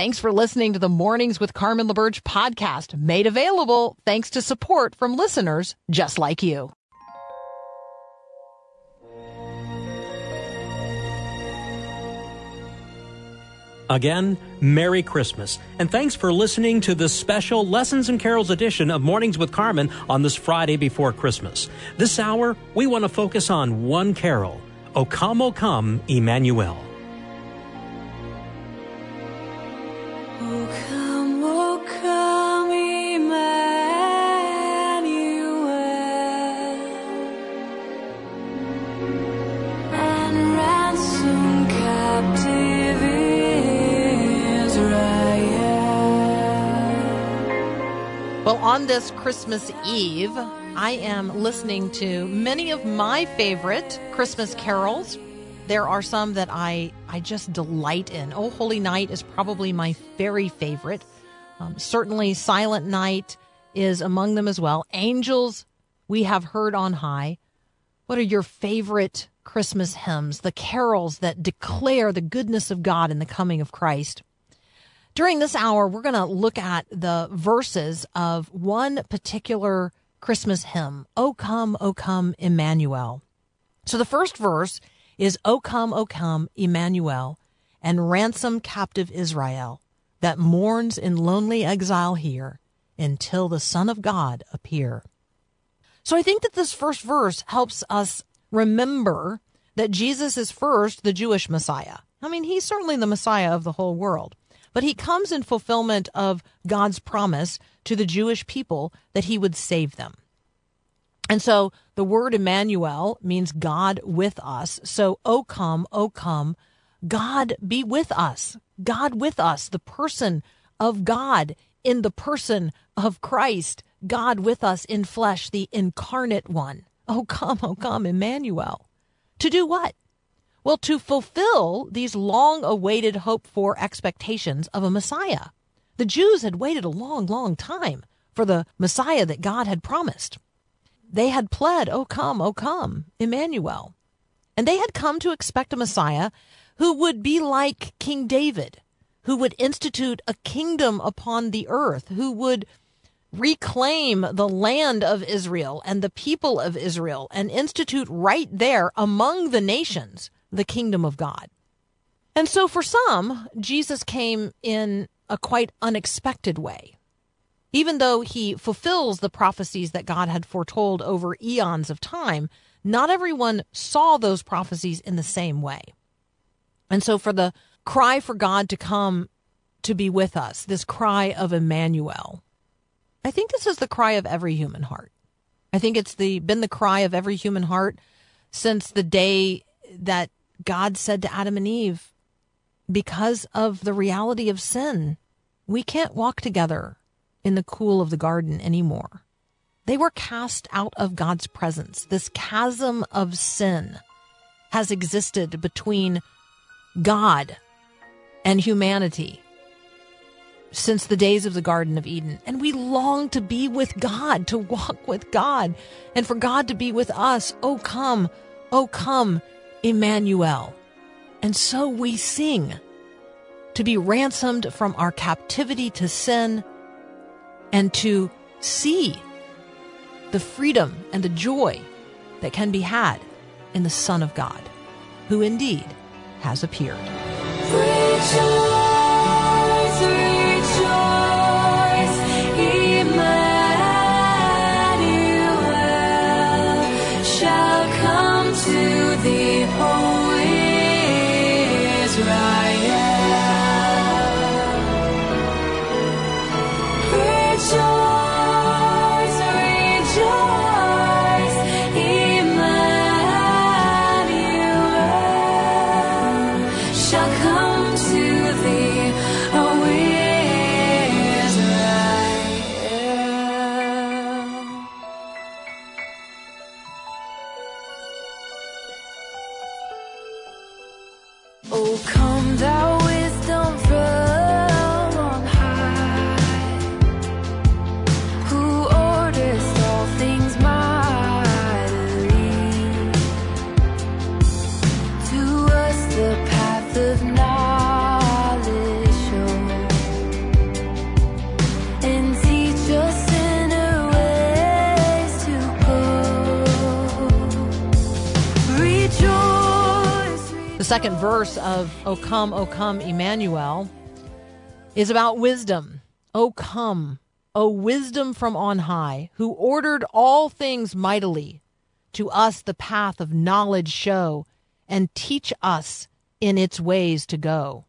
Thanks for listening to the Mornings with Carmen LaBerge podcast, made available thanks to support from listeners just like you. Again, Merry Christmas. And thanks for listening to this special Lessons and Carols edition of Mornings with Carmen on this Friday before Christmas. This hour, we want to focus on one carol, O Come, O Come, Emmanuel. This Christmas Eve, I am listening to many of my favorite Christmas carols. There are some that I, I just delight in. Oh, Holy Night is probably my very favorite. Um, certainly, Silent Night is among them as well. Angels, we have heard on high. What are your favorite Christmas hymns, the carols that declare the goodness of God and the coming of Christ? During this hour, we're going to look at the verses of one particular Christmas hymn, O come, O come, Emmanuel. So the first verse is, O come, O come, Emmanuel, and ransom captive Israel that mourns in lonely exile here until the Son of God appear. So I think that this first verse helps us remember that Jesus is first the Jewish Messiah. I mean, he's certainly the Messiah of the whole world but he comes in fulfillment of God's promise to the Jewish people that he would save them. And so the word Emmanuel means God with us. So, O come, O come, God be with us. God with us, the person of God in the person of Christ. God with us in flesh, the incarnate one. Oh, come, oh, come, Emmanuel. To do what? Well, to fulfill these long awaited, hoped for expectations of a Messiah. The Jews had waited a long, long time for the Messiah that God had promised. They had pled, Oh, come, oh, come, Emmanuel. And they had come to expect a Messiah who would be like King David, who would institute a kingdom upon the earth, who would reclaim the land of Israel and the people of Israel and institute right there among the nations the kingdom of God. And so for some, Jesus came in a quite unexpected way. Even though he fulfills the prophecies that God had foretold over eons of time, not everyone saw those prophecies in the same way. And so for the cry for God to come to be with us, this cry of Emmanuel, I think this is the cry of every human heart. I think it's the been the cry of every human heart since the day that God said to Adam and Eve, because of the reality of sin, we can't walk together in the cool of the garden anymore. They were cast out of God's presence. This chasm of sin has existed between God and humanity since the days of the Garden of Eden. And we long to be with God, to walk with God, and for God to be with us. Oh, come, oh, come, Emmanuel. And so we sing to be ransomed from our captivity to sin and to see the freedom and the joy that can be had in the Son of God, who indeed has appeared. Second verse of O Come, O Come, Emmanuel is about wisdom. O come, O wisdom from on high, who ordered all things mightily, to us the path of knowledge show, and teach us in its ways to go.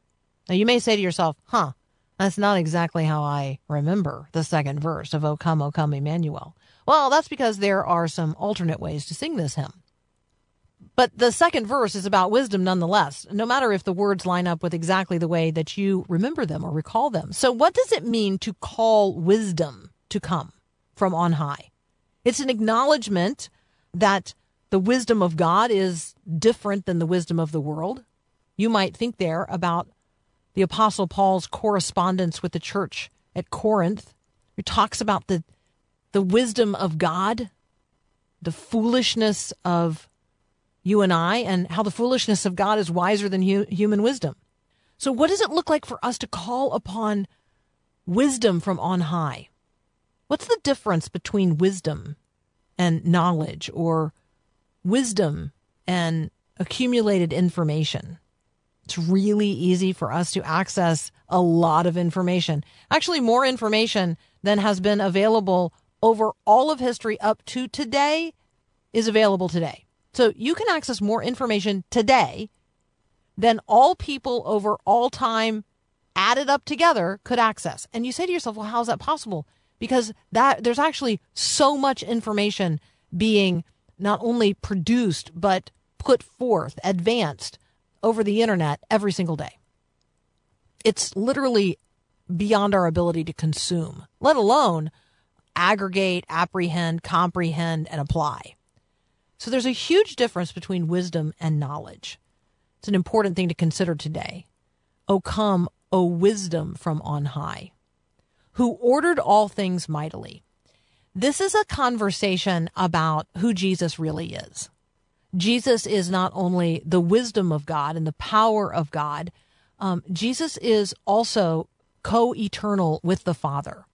Now you may say to yourself, huh, that's not exactly how I remember the second verse of O come, O come, Emmanuel. Well, that's because there are some alternate ways to sing this hymn. But the second verse is about wisdom nonetheless, no matter if the words line up with exactly the way that you remember them or recall them. So, what does it mean to call wisdom to come from on high? It's an acknowledgement that the wisdom of God is different than the wisdom of the world. You might think there about the Apostle Paul's correspondence with the church at Corinth, who talks about the, the wisdom of God, the foolishness of you and I, and how the foolishness of God is wiser than hu- human wisdom. So, what does it look like for us to call upon wisdom from on high? What's the difference between wisdom and knowledge, or wisdom and accumulated information? It's really easy for us to access a lot of information. Actually, more information than has been available over all of history up to today is available today. So you can access more information today than all people over all time added up together could access. And you say to yourself, well, how is that possible? Because that there's actually so much information being not only produced, but put forth, advanced over the internet every single day. It's literally beyond our ability to consume, let alone aggregate, apprehend, comprehend, and apply. So there's a huge difference between wisdom and knowledge. It's an important thing to consider today. O come, O wisdom from on high, who ordered all things mightily. This is a conversation about who Jesus really is. Jesus is not only the wisdom of God and the power of God, um, Jesus is also co eternal with the Father.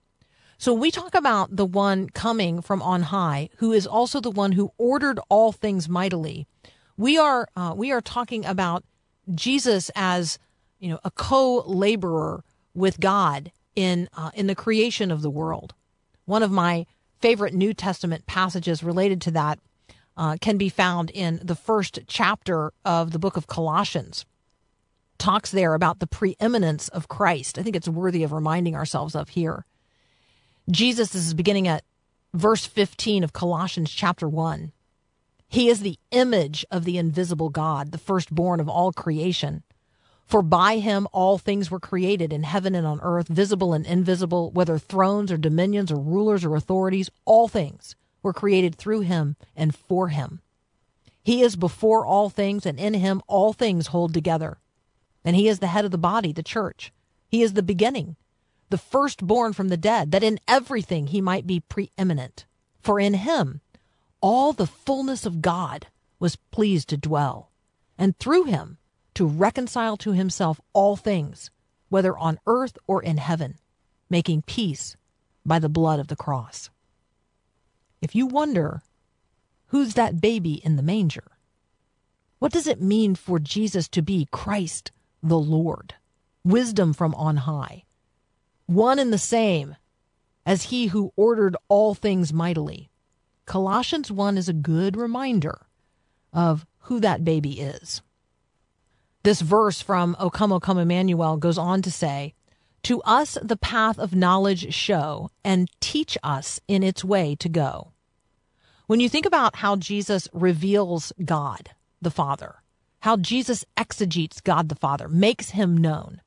So we talk about the one coming from on high, who is also the one who ordered all things mightily. We are uh, we are talking about Jesus as you know a co-laborer with God in uh, in the creation of the world. One of my favorite New Testament passages related to that uh, can be found in the first chapter of the book of Colossians. Talks there about the preeminence of Christ. I think it's worthy of reminding ourselves of here. Jesus this is beginning at verse 15 of Colossians chapter 1. He is the image of the invisible God, the firstborn of all creation. For by him all things were created in heaven and on earth, visible and invisible, whether thrones or dominions or rulers or authorities, all things were created through him and for him. He is before all things, and in him all things hold together. And he is the head of the body, the church. He is the beginning the firstborn from the dead, that in everything he might be preeminent. For in him all the fullness of God was pleased to dwell, and through him to reconcile to himself all things, whether on earth or in heaven, making peace by the blood of the cross. If you wonder, who's that baby in the manger? What does it mean for Jesus to be Christ the Lord, wisdom from on high? One and the same as he who ordered all things mightily. Colossians 1 is a good reminder of who that baby is. This verse from O Come, O Come Emmanuel goes on to say, To us the path of knowledge show, and teach us in its way to go. When you think about how Jesus reveals God the Father, how Jesus exegetes God the Father, makes him known,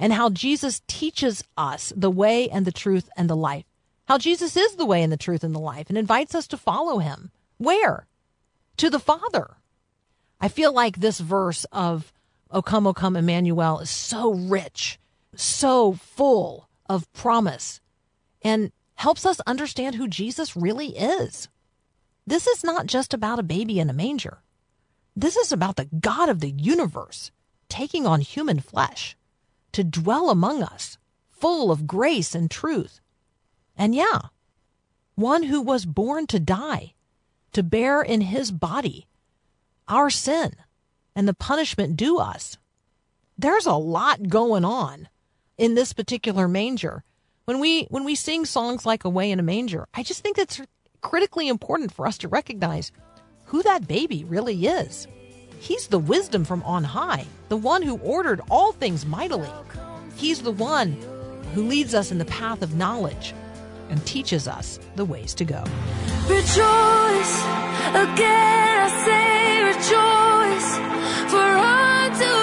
and how Jesus teaches us the way and the truth and the life. How Jesus is the way and the truth and the life and invites us to follow him. Where? To the Father. I feel like this verse of O come, O come, Emmanuel is so rich, so full of promise, and helps us understand who Jesus really is. This is not just about a baby in a manger. This is about the God of the universe taking on human flesh to dwell among us, full of grace and truth. And yeah, one who was born to die, to bear in his body our sin, and the punishment due us. There's a lot going on in this particular manger. When we when we sing songs like Away in a Manger, I just think that's critically important for us to recognize who that baby really is. He's the wisdom from on high, the one who ordered all things mightily. He's the one who leads us in the path of knowledge and teaches us the ways to go. Rejoice, again I say rejoice, for unto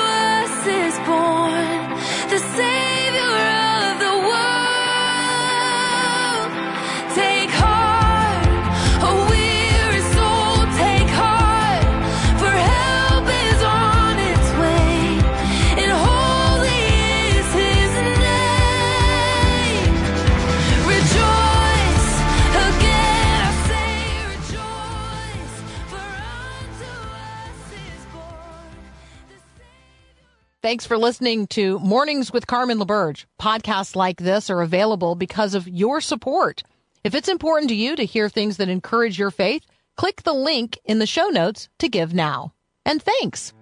Thanks for listening to Mornings with Carmen LaBerge. Podcasts like this are available because of your support. If it's important to you to hear things that encourage your faith, click the link in the show notes to give now. And thanks.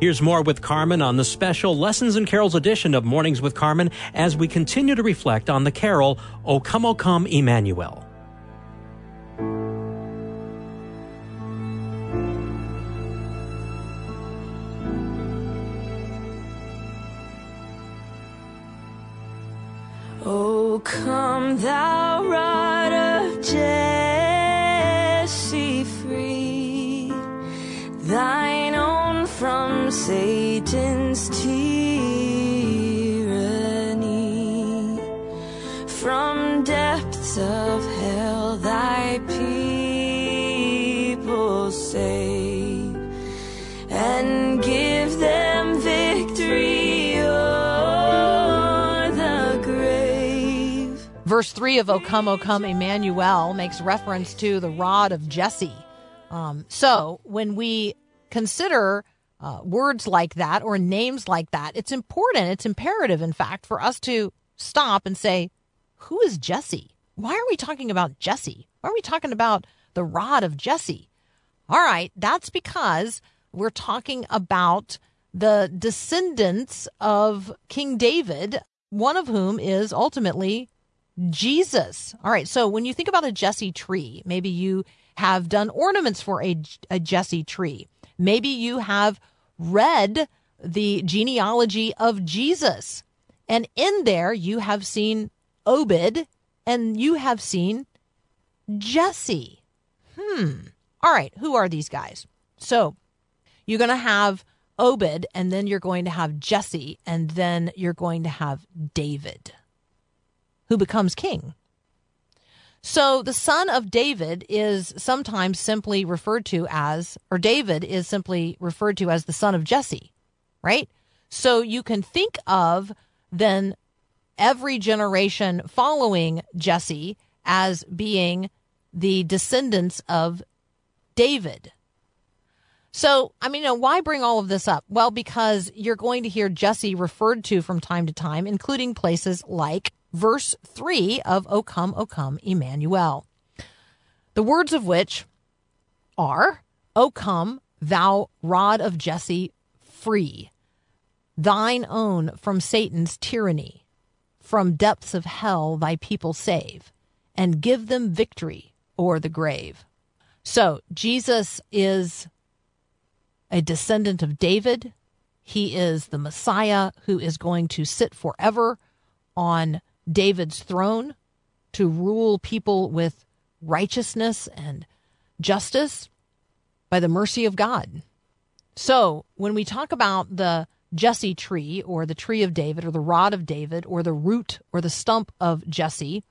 Here's more with Carmen on the special Lessons and Carols edition of Mornings with Carmen as we continue to reflect on the carol O Come, O Come, Emmanuel. Come thou rod of Jesse free, thine own from Satan's tyranny, from depths of hell Verse 3 of O Come, O Come, Emmanuel makes reference to the rod of Jesse. Um, so when we consider uh, words like that or names like that, it's important, it's imperative, in fact, for us to stop and say, who is Jesse? Why are we talking about Jesse? Why are we talking about the rod of Jesse? All right, that's because we're talking about the descendants of King David, one of whom is ultimately Jesus. All right, so when you think about a Jesse tree, maybe you have done ornaments for a, a Jesse tree. Maybe you have read the genealogy of Jesus. And in there, you have seen Obed and you have seen Jesse. Hmm. All right, who are these guys? So you're going to have Obed, and then you're going to have Jesse, and then you're going to have David, who becomes king. So the son of David is sometimes simply referred to as, or David is simply referred to as the son of Jesse, right? So you can think of then every generation following Jesse as being the descendants of David. So, I mean, you know, why bring all of this up? Well, because you're going to hear Jesse referred to from time to time, including places like verse 3 of O Come, O Come, Emmanuel. The words of which are, O come, thou rod of Jesse, free, thine own from Satan's tyranny, from depths of hell thy people save, and give them victory o'er the grave. So, Jesus is a descendant of David. He is the Messiah who is going to sit forever on David's throne to rule people with righteousness and justice by the mercy of God. So, when we talk about the Jesse tree or the tree of David or the rod of David or the root or the stump of Jesse,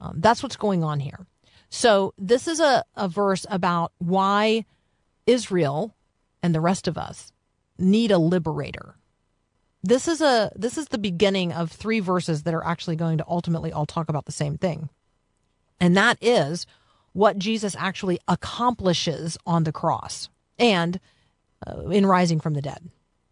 um, that's what's going on here. So, this is a, a verse about why Israel and the rest of us need a liberator. This is a this is the beginning of three verses that are actually going to ultimately all talk about the same thing. And that is what Jesus actually accomplishes on the cross and uh, in rising from the dead.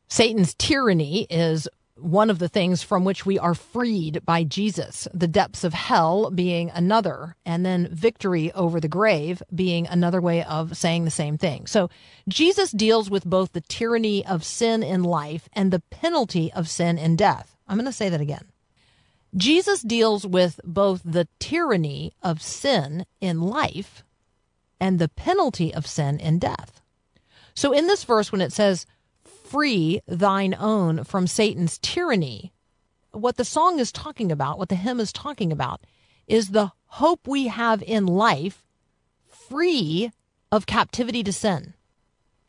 Satan's tyranny is one of the things from which we are freed by Jesus, the depths of hell being another, and then victory over the grave being another way of saying the same thing. So Jesus deals with both the tyranny of sin in life and the penalty of sin in death. I'm going to say that again. Jesus deals with both the tyranny of sin in life and the penalty of sin in death. So in this verse, when it says, free thine own from Satan's tyranny. What the song is talking about, what the hymn is talking about, is the hope we have in life free of captivity to sin.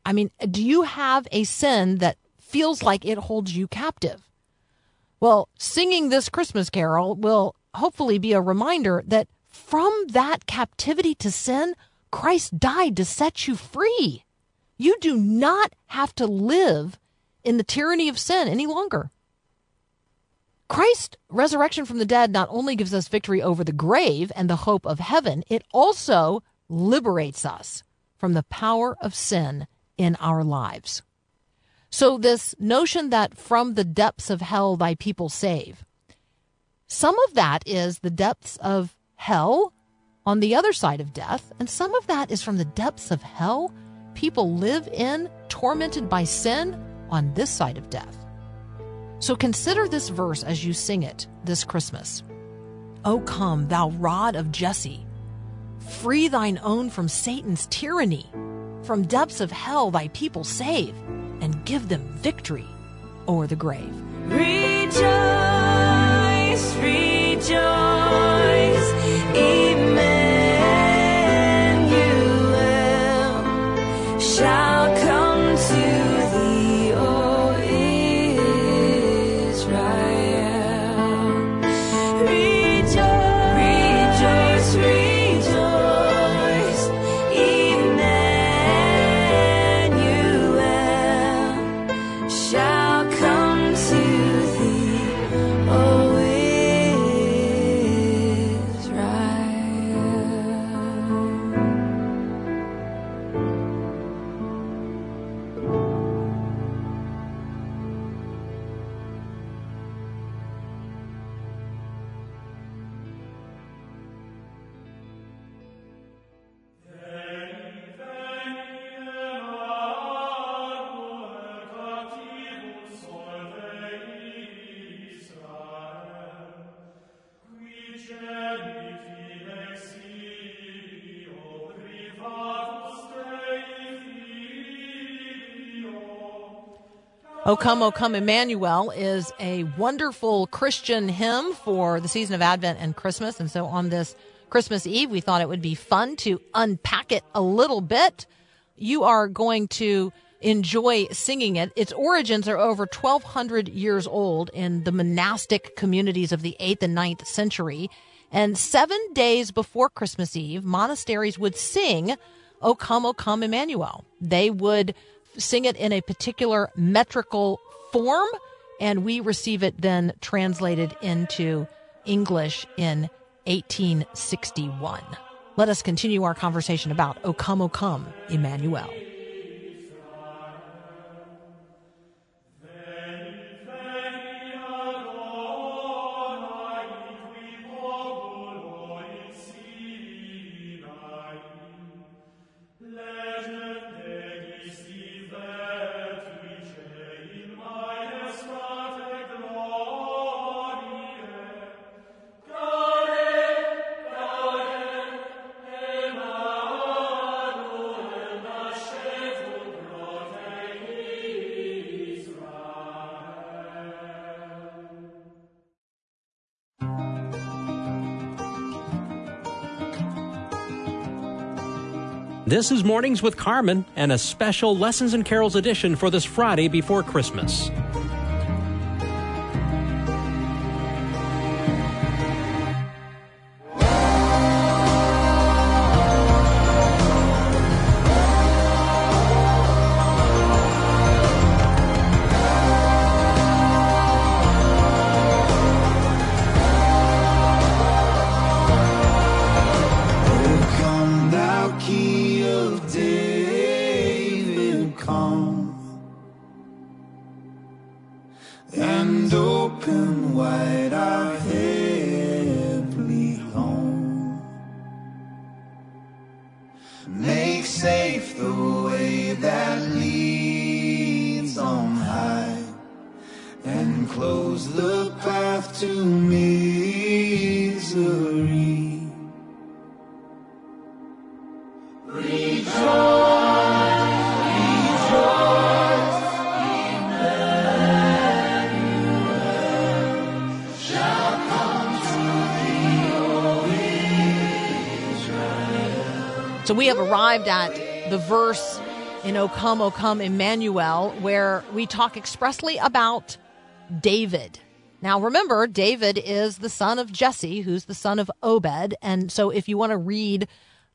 I mean, do you have a sin that feels like it holds you captive? Well, singing this Christmas carol will hopefully be a reminder that from that captivity to sin, Christ died to set you free. You do not have to live in the tyranny of sin any longer. Christ's resurrection from the dead not only gives us victory over the grave and the hope of heaven, it also liberates us from the power of sin in our lives. So, this notion that from the depths of hell thy people save, some of that is the depths of hell on the other side of death, and some of that is from the depths of hell people live in, tormented by sin on this side of death. So consider this verse as you sing it this Christmas. O come, thou rod of Jesse, free thine own from Satan's tyranny. From depths of hell thy people save, and give them victory o'er the grave. Rejoice, rejoice, shall come to O Come, O Come, Emmanuel is a wonderful Christian hymn for the season of Advent and Christmas. And so on this Christmas Eve, we thought it would be fun to unpack it a little bit. You are going to enjoy singing it. Its origins are over 1200 years old in the monastic communities of the 8th and 9th century. And seven days before Christmas Eve, monasteries would sing, O come, O come, Emmanuel. They would sing it in a particular metrical form, and we receive it then translated into English in 1861. Let us continue our conversation about O come, O come, Emmanuel. This is Mornings with Carmen and a special Lessons and Carols edition for this Friday before Christmas. and open wide our heavenly home. Make safe the way that leads on high, and close the path to arrived at the verse in O come, O come, Emmanuel, where we talk expressly about David. Now remember, David is the son of Jesse, who's the son of Obed. And so if you want to read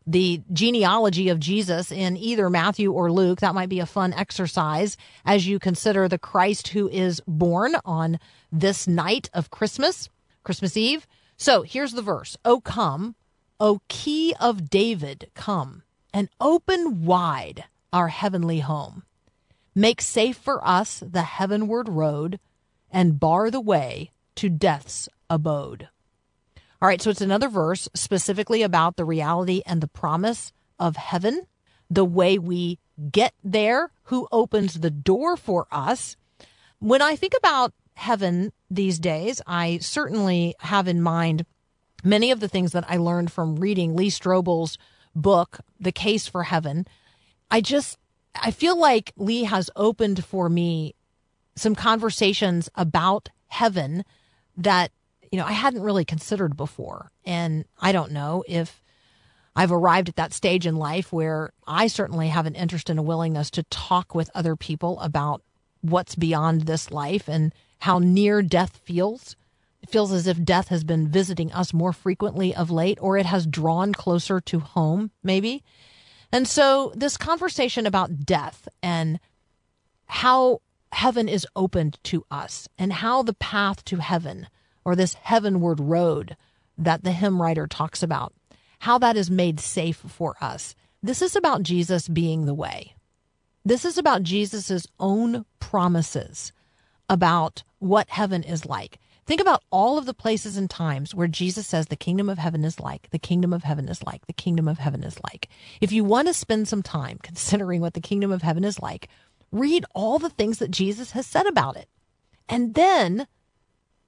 the genealogy of Jesus in either Matthew or Luke, that might be a fun exercise as you consider the Christ who is born on this night of Christmas, Christmas Eve. So here's the verse O come, O key of David, come and open wide our heavenly home. Make safe for us the heavenward road and bar the way to death's abode. All right, so it's another verse specifically about the reality and the promise of heaven, the way we get there, who opens the door for us. When I think about heaven these days, I certainly have in mind many of the things that I learned from reading Lee Strobel's book, The Case for Heaven. I just, I feel like Lee has opened for me some conversations about heaven that, you know, I hadn't really considered before. And I don't know if I've arrived at that stage in life where I certainly have an interest and a willingness to talk with other people about what's beyond this life and how near death feels. Feels as if death has been visiting us more frequently of late, or it has drawn closer to home, maybe. And so, this conversation about death and how heaven is opened to us and how the path to heaven, or this heavenward road that the hymn writer talks about, how that is made safe for us. This is about Jesus being the way. This is about Jesus' own promises about what heaven is like. Think about all of the places and times where Jesus says the kingdom of heaven is like, the kingdom of heaven is like, the kingdom of heaven is like. If you want to spend some time considering what the kingdom of heaven is like, read all the things that Jesus has said about it. And then,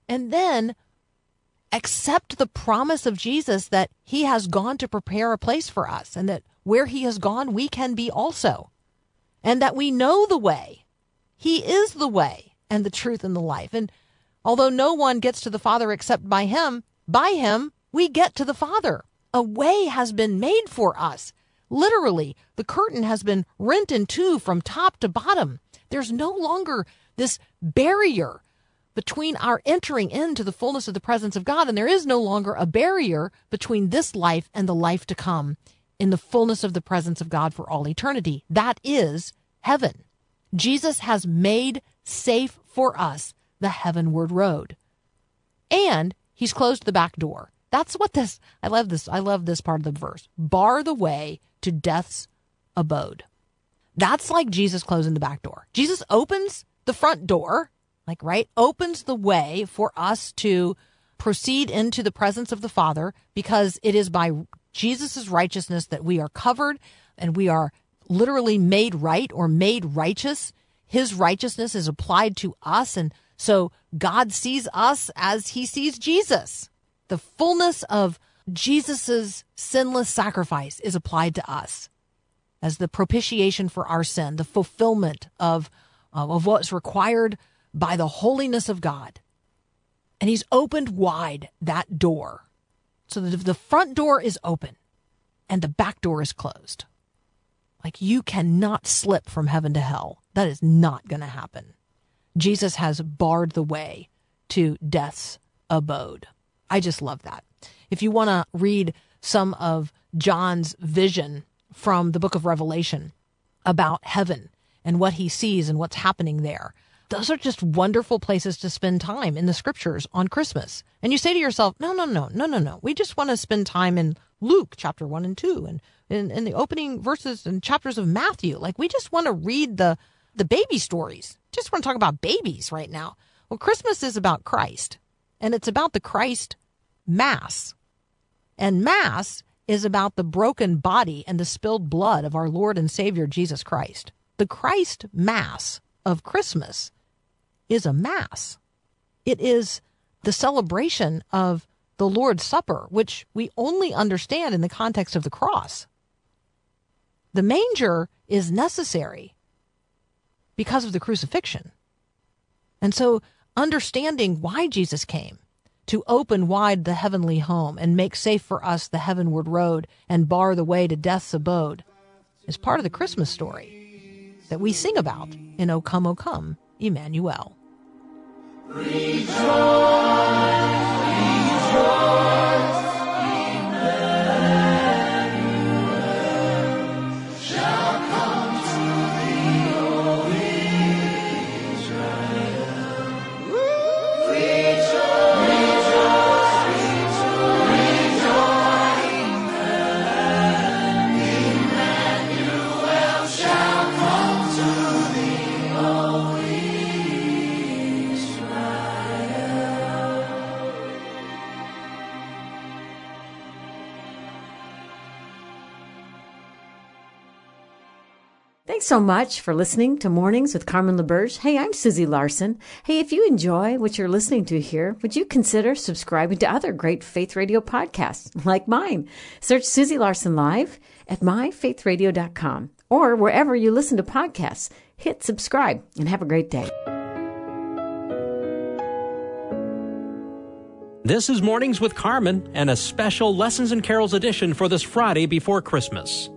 and then accept the promise of Jesus that he has gone to prepare a place for us and that where he has gone, we can be also. And that we know the way. He is the way and the truth and the life. And although no one gets to the Father except by him, by him we get to the Father. A way has been made for us. Literally, the curtain has been rent in two from top to bottom. There's no longer this barrier between our entering into the fullness of the presence of God, and there is no longer a barrier between this life and the life to come in the fullness of the presence of God for all eternity. That is heaven. Jesus has made safe for us the heavenward road. And he's closed the back door. That's what this, I love this, I love this part of the verse. Bar the way to death's abode. That's like Jesus closing the back door. Jesus opens the front door, like, right? Opens the way for us to proceed into the presence of the Father because it is by Jesus' righteousness that we are covered and we are literally made right or made righteous. His righteousness is applied to us. And so God sees us as he sees Jesus. The fullness of Jesus' sinless sacrifice is applied to us as the propitiation for our sin, the fulfillment of, uh, of what's required by the holiness of God. And he's opened wide that door. So that the front door is open and the back door is closed. Like you cannot slip from heaven to hell. That is not going to happen. Jesus has barred the way to death's abode. I just love that. If you want to read some of John's vision from the book of Revelation about heaven and what he sees and what's happening there, those are just wonderful places to spend time in the scriptures on Christmas. And you say to yourself, no, no, no, no, no, no. We just want to spend time in Luke chapter one and two and in, in the opening verses and chapters of Matthew. Like we just want to read the the baby stories. Just want to talk about babies right now. Well, Christmas is about Christ, and it's about the Christ Mass. And Mass is about the broken body and the spilled blood of our Lord and Savior Jesus Christ. The Christ Mass of Christmas is a Mass. It is the celebration of the Lord's Supper, which we only understand in the context of the cross. The manger is necessary because of the crucifixion. And so, understanding why Jesus came to open wide the heavenly home and make safe for us the heavenward road and bar the way to death's abode is part of the Christmas story that we sing about in O Come, O Come, Emmanuel. Thanks so much for listening to Mornings with Carmen LaBerge. Hey, I'm Susie Larson. Hey, if you enjoy what you're listening to here, would you consider subscribing to other great Faith Radio podcasts like mine? Search Susie Larson Live at myfaithradio.com or wherever you listen to podcasts. Hit subscribe and have a great day. This is Mornings with Carmen and a special Lessons and Carols edition for this Friday before Christmas.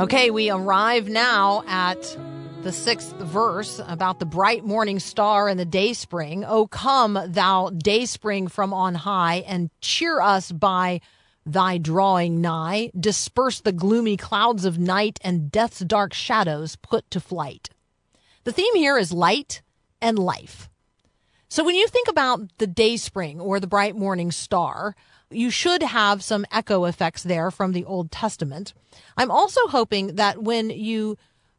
Okay, we arrive now at the sixth verse about the bright morning star and the day spring. O come, thou day spring from on high, and cheer us by thy drawing nigh. Disperse the gloomy clouds of night, and death's dark shadows put to flight. The theme here is light and life. So when you think about the day spring or the bright morning star, you should have some echo effects there from the Old Testament. I'm also hoping that when you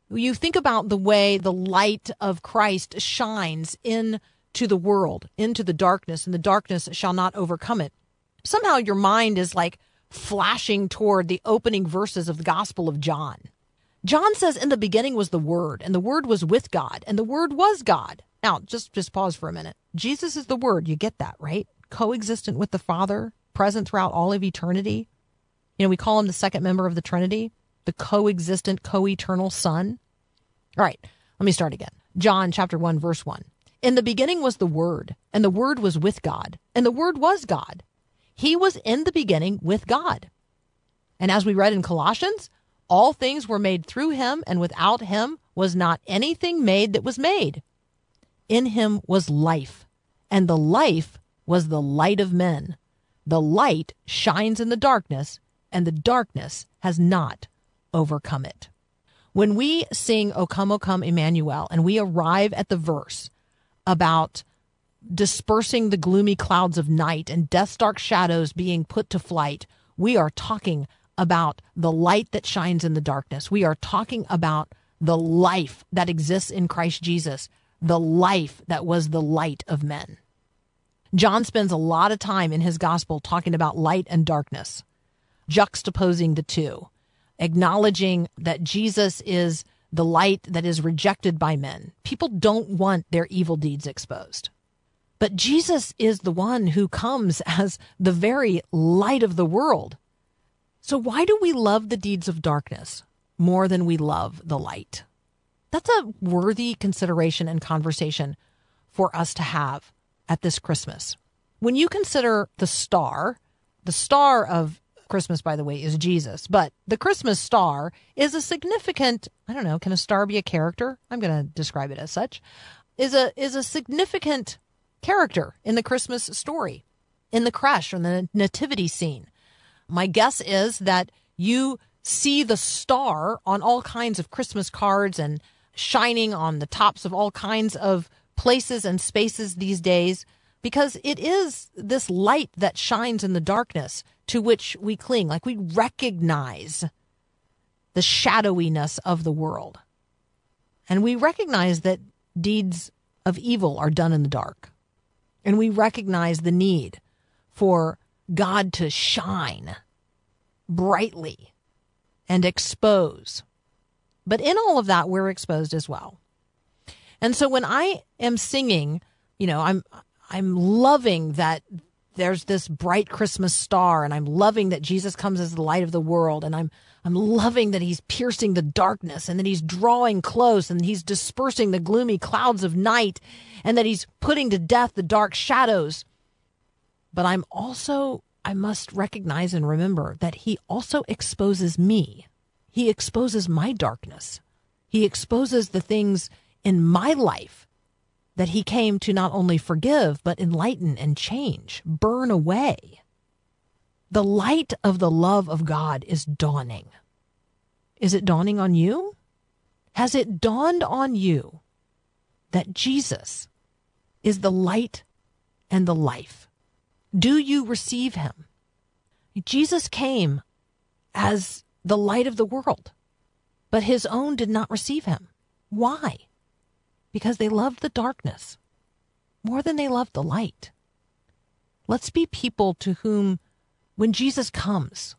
you think about the way the light of Christ shines into the world, into the darkness, and the darkness shall not overcome it. Somehow your mind is like flashing toward the opening verses of the Gospel of John. John says, In the beginning was the Word, and the Word was with God, and the Word was God. Now, just, just pause for a minute. Jesus is the Word. You get that, right? Coexistent with the Father, present throughout all of eternity. You know, we call him the second member of the Trinity, the coexistent, co eternal Son. All right, let me start again. John chapter 1, verse 1. In the beginning was the Word, and the Word was with God, and the Word was God. He was in the beginning with God. And as we read in Colossians, all things were made through him, and without him was not anything made that was made. In him was life, and the life was the light of men. The light shines in the darkness, and the darkness has not overcome it. When we sing O Come, O Come, Emmanuel, and we arrive at the verse about dispersing the gloomy clouds of night and death's dark shadows being put to flight, we are talking about the light that shines in the darkness. We are talking about the life that exists in Christ Jesus, the life that was the light of men. John spends a lot of time in his gospel talking about light and darkness, juxtaposing the two, acknowledging that Jesus is the light that is rejected by men, People don't want their evil deeds exposed. But Jesus is the one who comes as the very light of the world. So why do we love the deeds of darkness more than we love the light? That's a worthy consideration and conversation for us to have at this Christmas. When you consider the star, the star of Christmas, by the way, is Jesus, but the Christmas star is a significant, I don't know, can a star be a character? I'm going to describe it as such, is a, is a significant character in the Christmas story, in the crash or the nativity scene. My guess is that you see the star on all kinds of Christmas cards and shining on the tops of all kinds of places and spaces these days because it is this light that shines in the darkness to which we cling. Like we recognize the shadowiness of the world. And we recognize that deeds of evil are done in the dark. And we recognize the need for God to shine brightly and expose. But in all of that, we're exposed as well. And so when I am singing, you know, I'm I'm loving that there's this bright Christmas star and I'm loving that Jesus comes as the light of the world and I'm I'm loving that he's piercing the darkness and that he's drawing close and he's dispersing the gloomy clouds of night and that he's putting to death the dark shadows. But I'm also I must recognize and remember that he also exposes me. He exposes my darkness. He exposes the things in my life that he came to not only forgive, but enlighten and change, burn away. The light of the love of God is dawning. Is it dawning on you? Has it dawned on you that Jesus is the light and the life? Do you receive him? Jesus came as the light of the world, but his own did not receive him. Why? Because they loved the darkness more than they loved the light. Let's be people to whom, when Jesus comes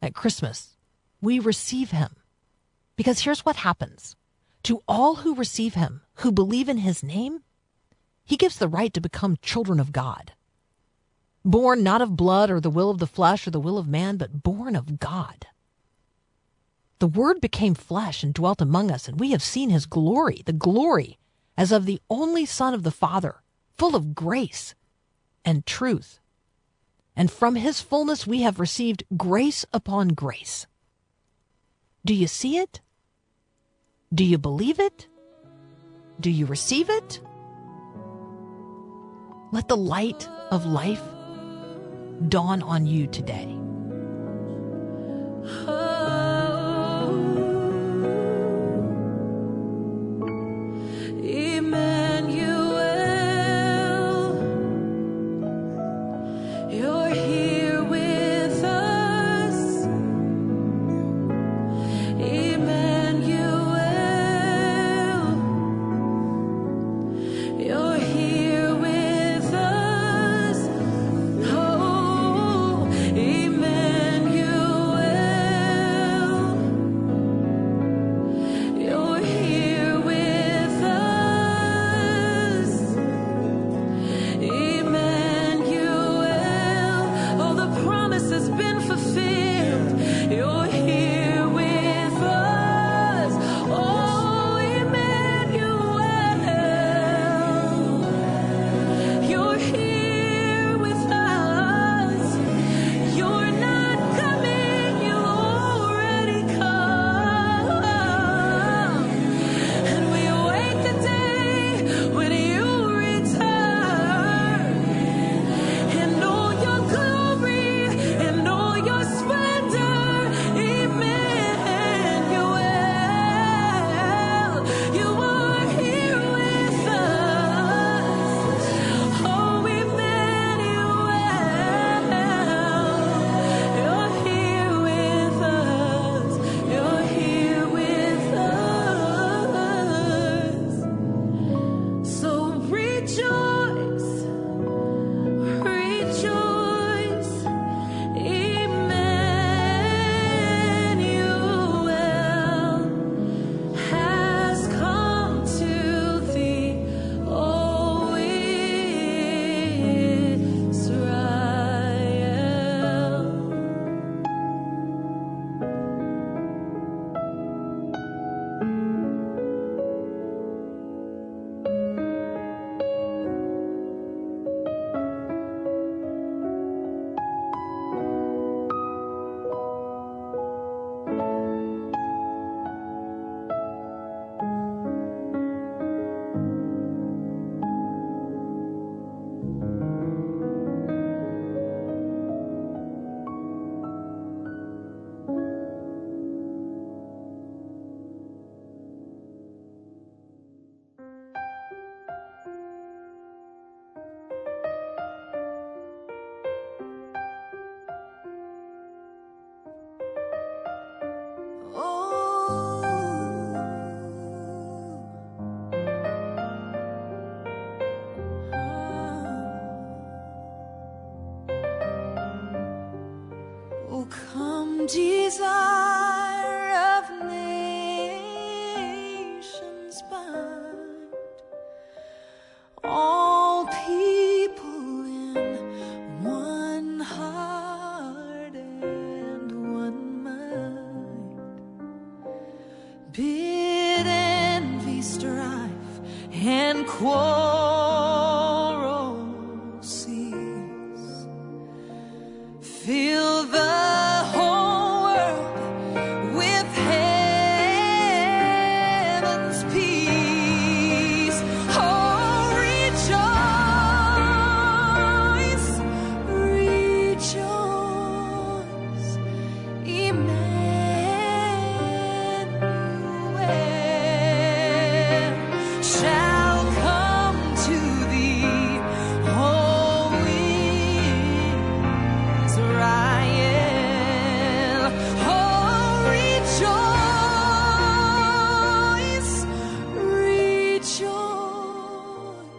at Christmas, we receive him. Because here's what happens to all who receive him, who believe in his name, he gives the right to become children of God. Born not of blood or the will of the flesh or the will of man, but born of God. The Word became flesh and dwelt among us, and we have seen his glory, the glory as of the only Son of the Father, full of grace and truth. And from his fullness we have received grace upon grace. Do you see it? Do you believe it? Do you receive it? Let the light of life dawn on you today.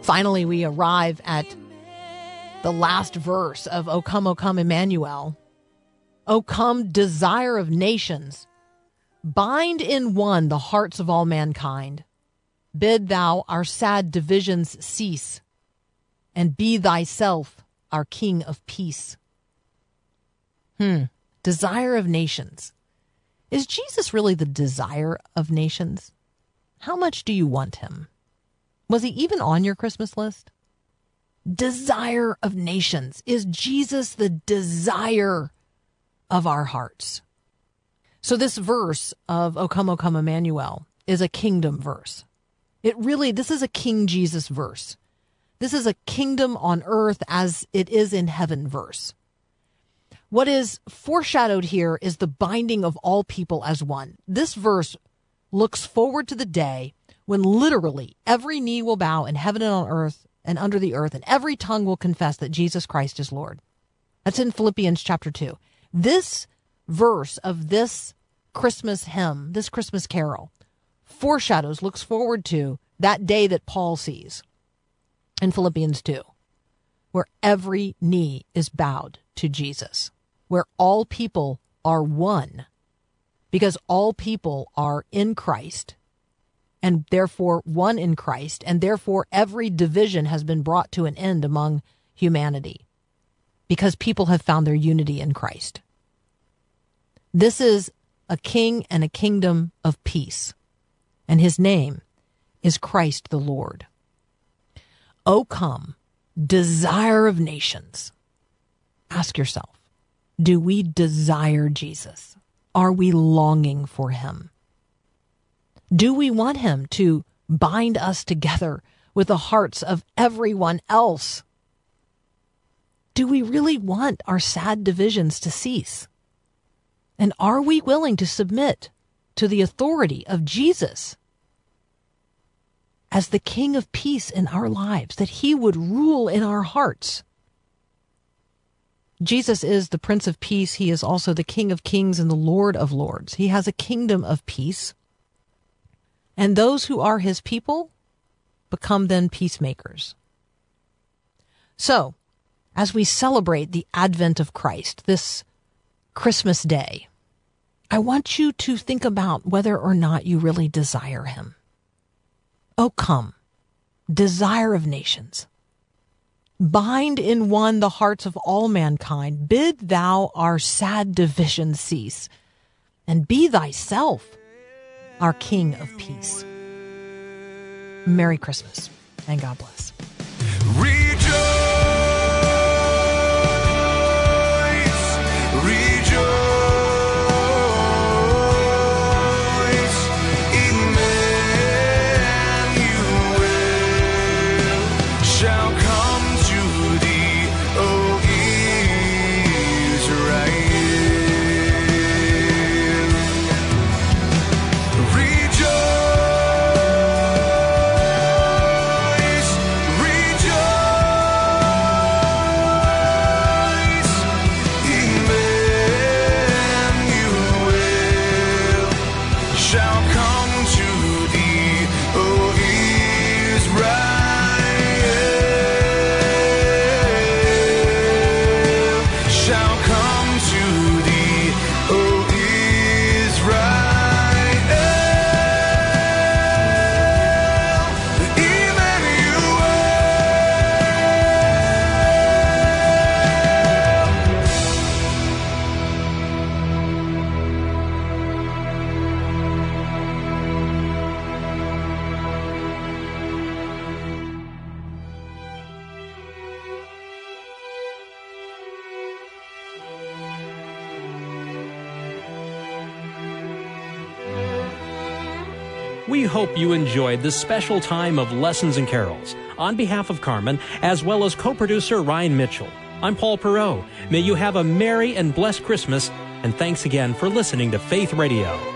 Finally, we arrive at the last verse of O come, O come, Emmanuel. O come, desire of nations. Bind in one the hearts of all mankind. Bid thou our sad divisions cease, and be thyself our King of peace. Hmm. Desire of nations. Is Jesus really the desire of nations? How much do you want him? Was he even on your Christmas list? Desire of nations. Is Jesus the desire of our hearts? So, this verse of O come, O come, Emmanuel is a kingdom verse. It really, this is a King Jesus verse. This is a kingdom on earth as it is in heaven verse. What is foreshadowed here is the binding of all people as one. This verse looks forward to the day when literally every knee will bow in heaven and on earth and under the earth, and every tongue will confess that Jesus Christ is Lord. That's in Philippians chapter 2. This verse of this Christmas hymn, this Christmas carol, foreshadows, looks forward to that day that Paul sees in Philippians 2, where every knee is bowed to Jesus, where all people are one, because all people are in Christ and therefore one in Christ, and therefore every division has been brought to an end among humanity because people have found their unity in Christ. This is a king and a kingdom of peace, and his name is Christ the Lord. O come, desire of nations. Ask yourself, do we desire Jesus? Are we longing for him? Do we want him to bind us together with the hearts of everyone else? Do we really want our sad divisions to cease? And are we willing to submit to the authority of Jesus as the King of peace in our lives, that he would rule in our hearts? Jesus is the Prince of Peace. He is also the King of Kings and the Lord of Lords. He has a kingdom of peace. And those who are his people become then peacemakers. So, as we celebrate the advent of Christ this Christmas day, I want you to think about whether or not you really desire him. Oh, come, desire of nations. Bind in one the hearts of all mankind. Bid thou our sad division cease, and be thyself our King of peace. Merry Christmas, and God bless. Hope you enjoyed this special time of lessons and carols. On behalf of Carmen, as well as co-producer Ryan Mitchell, I'm Paul Perot. May you have a merry and blessed Christmas, and thanks again for listening to Faith Radio.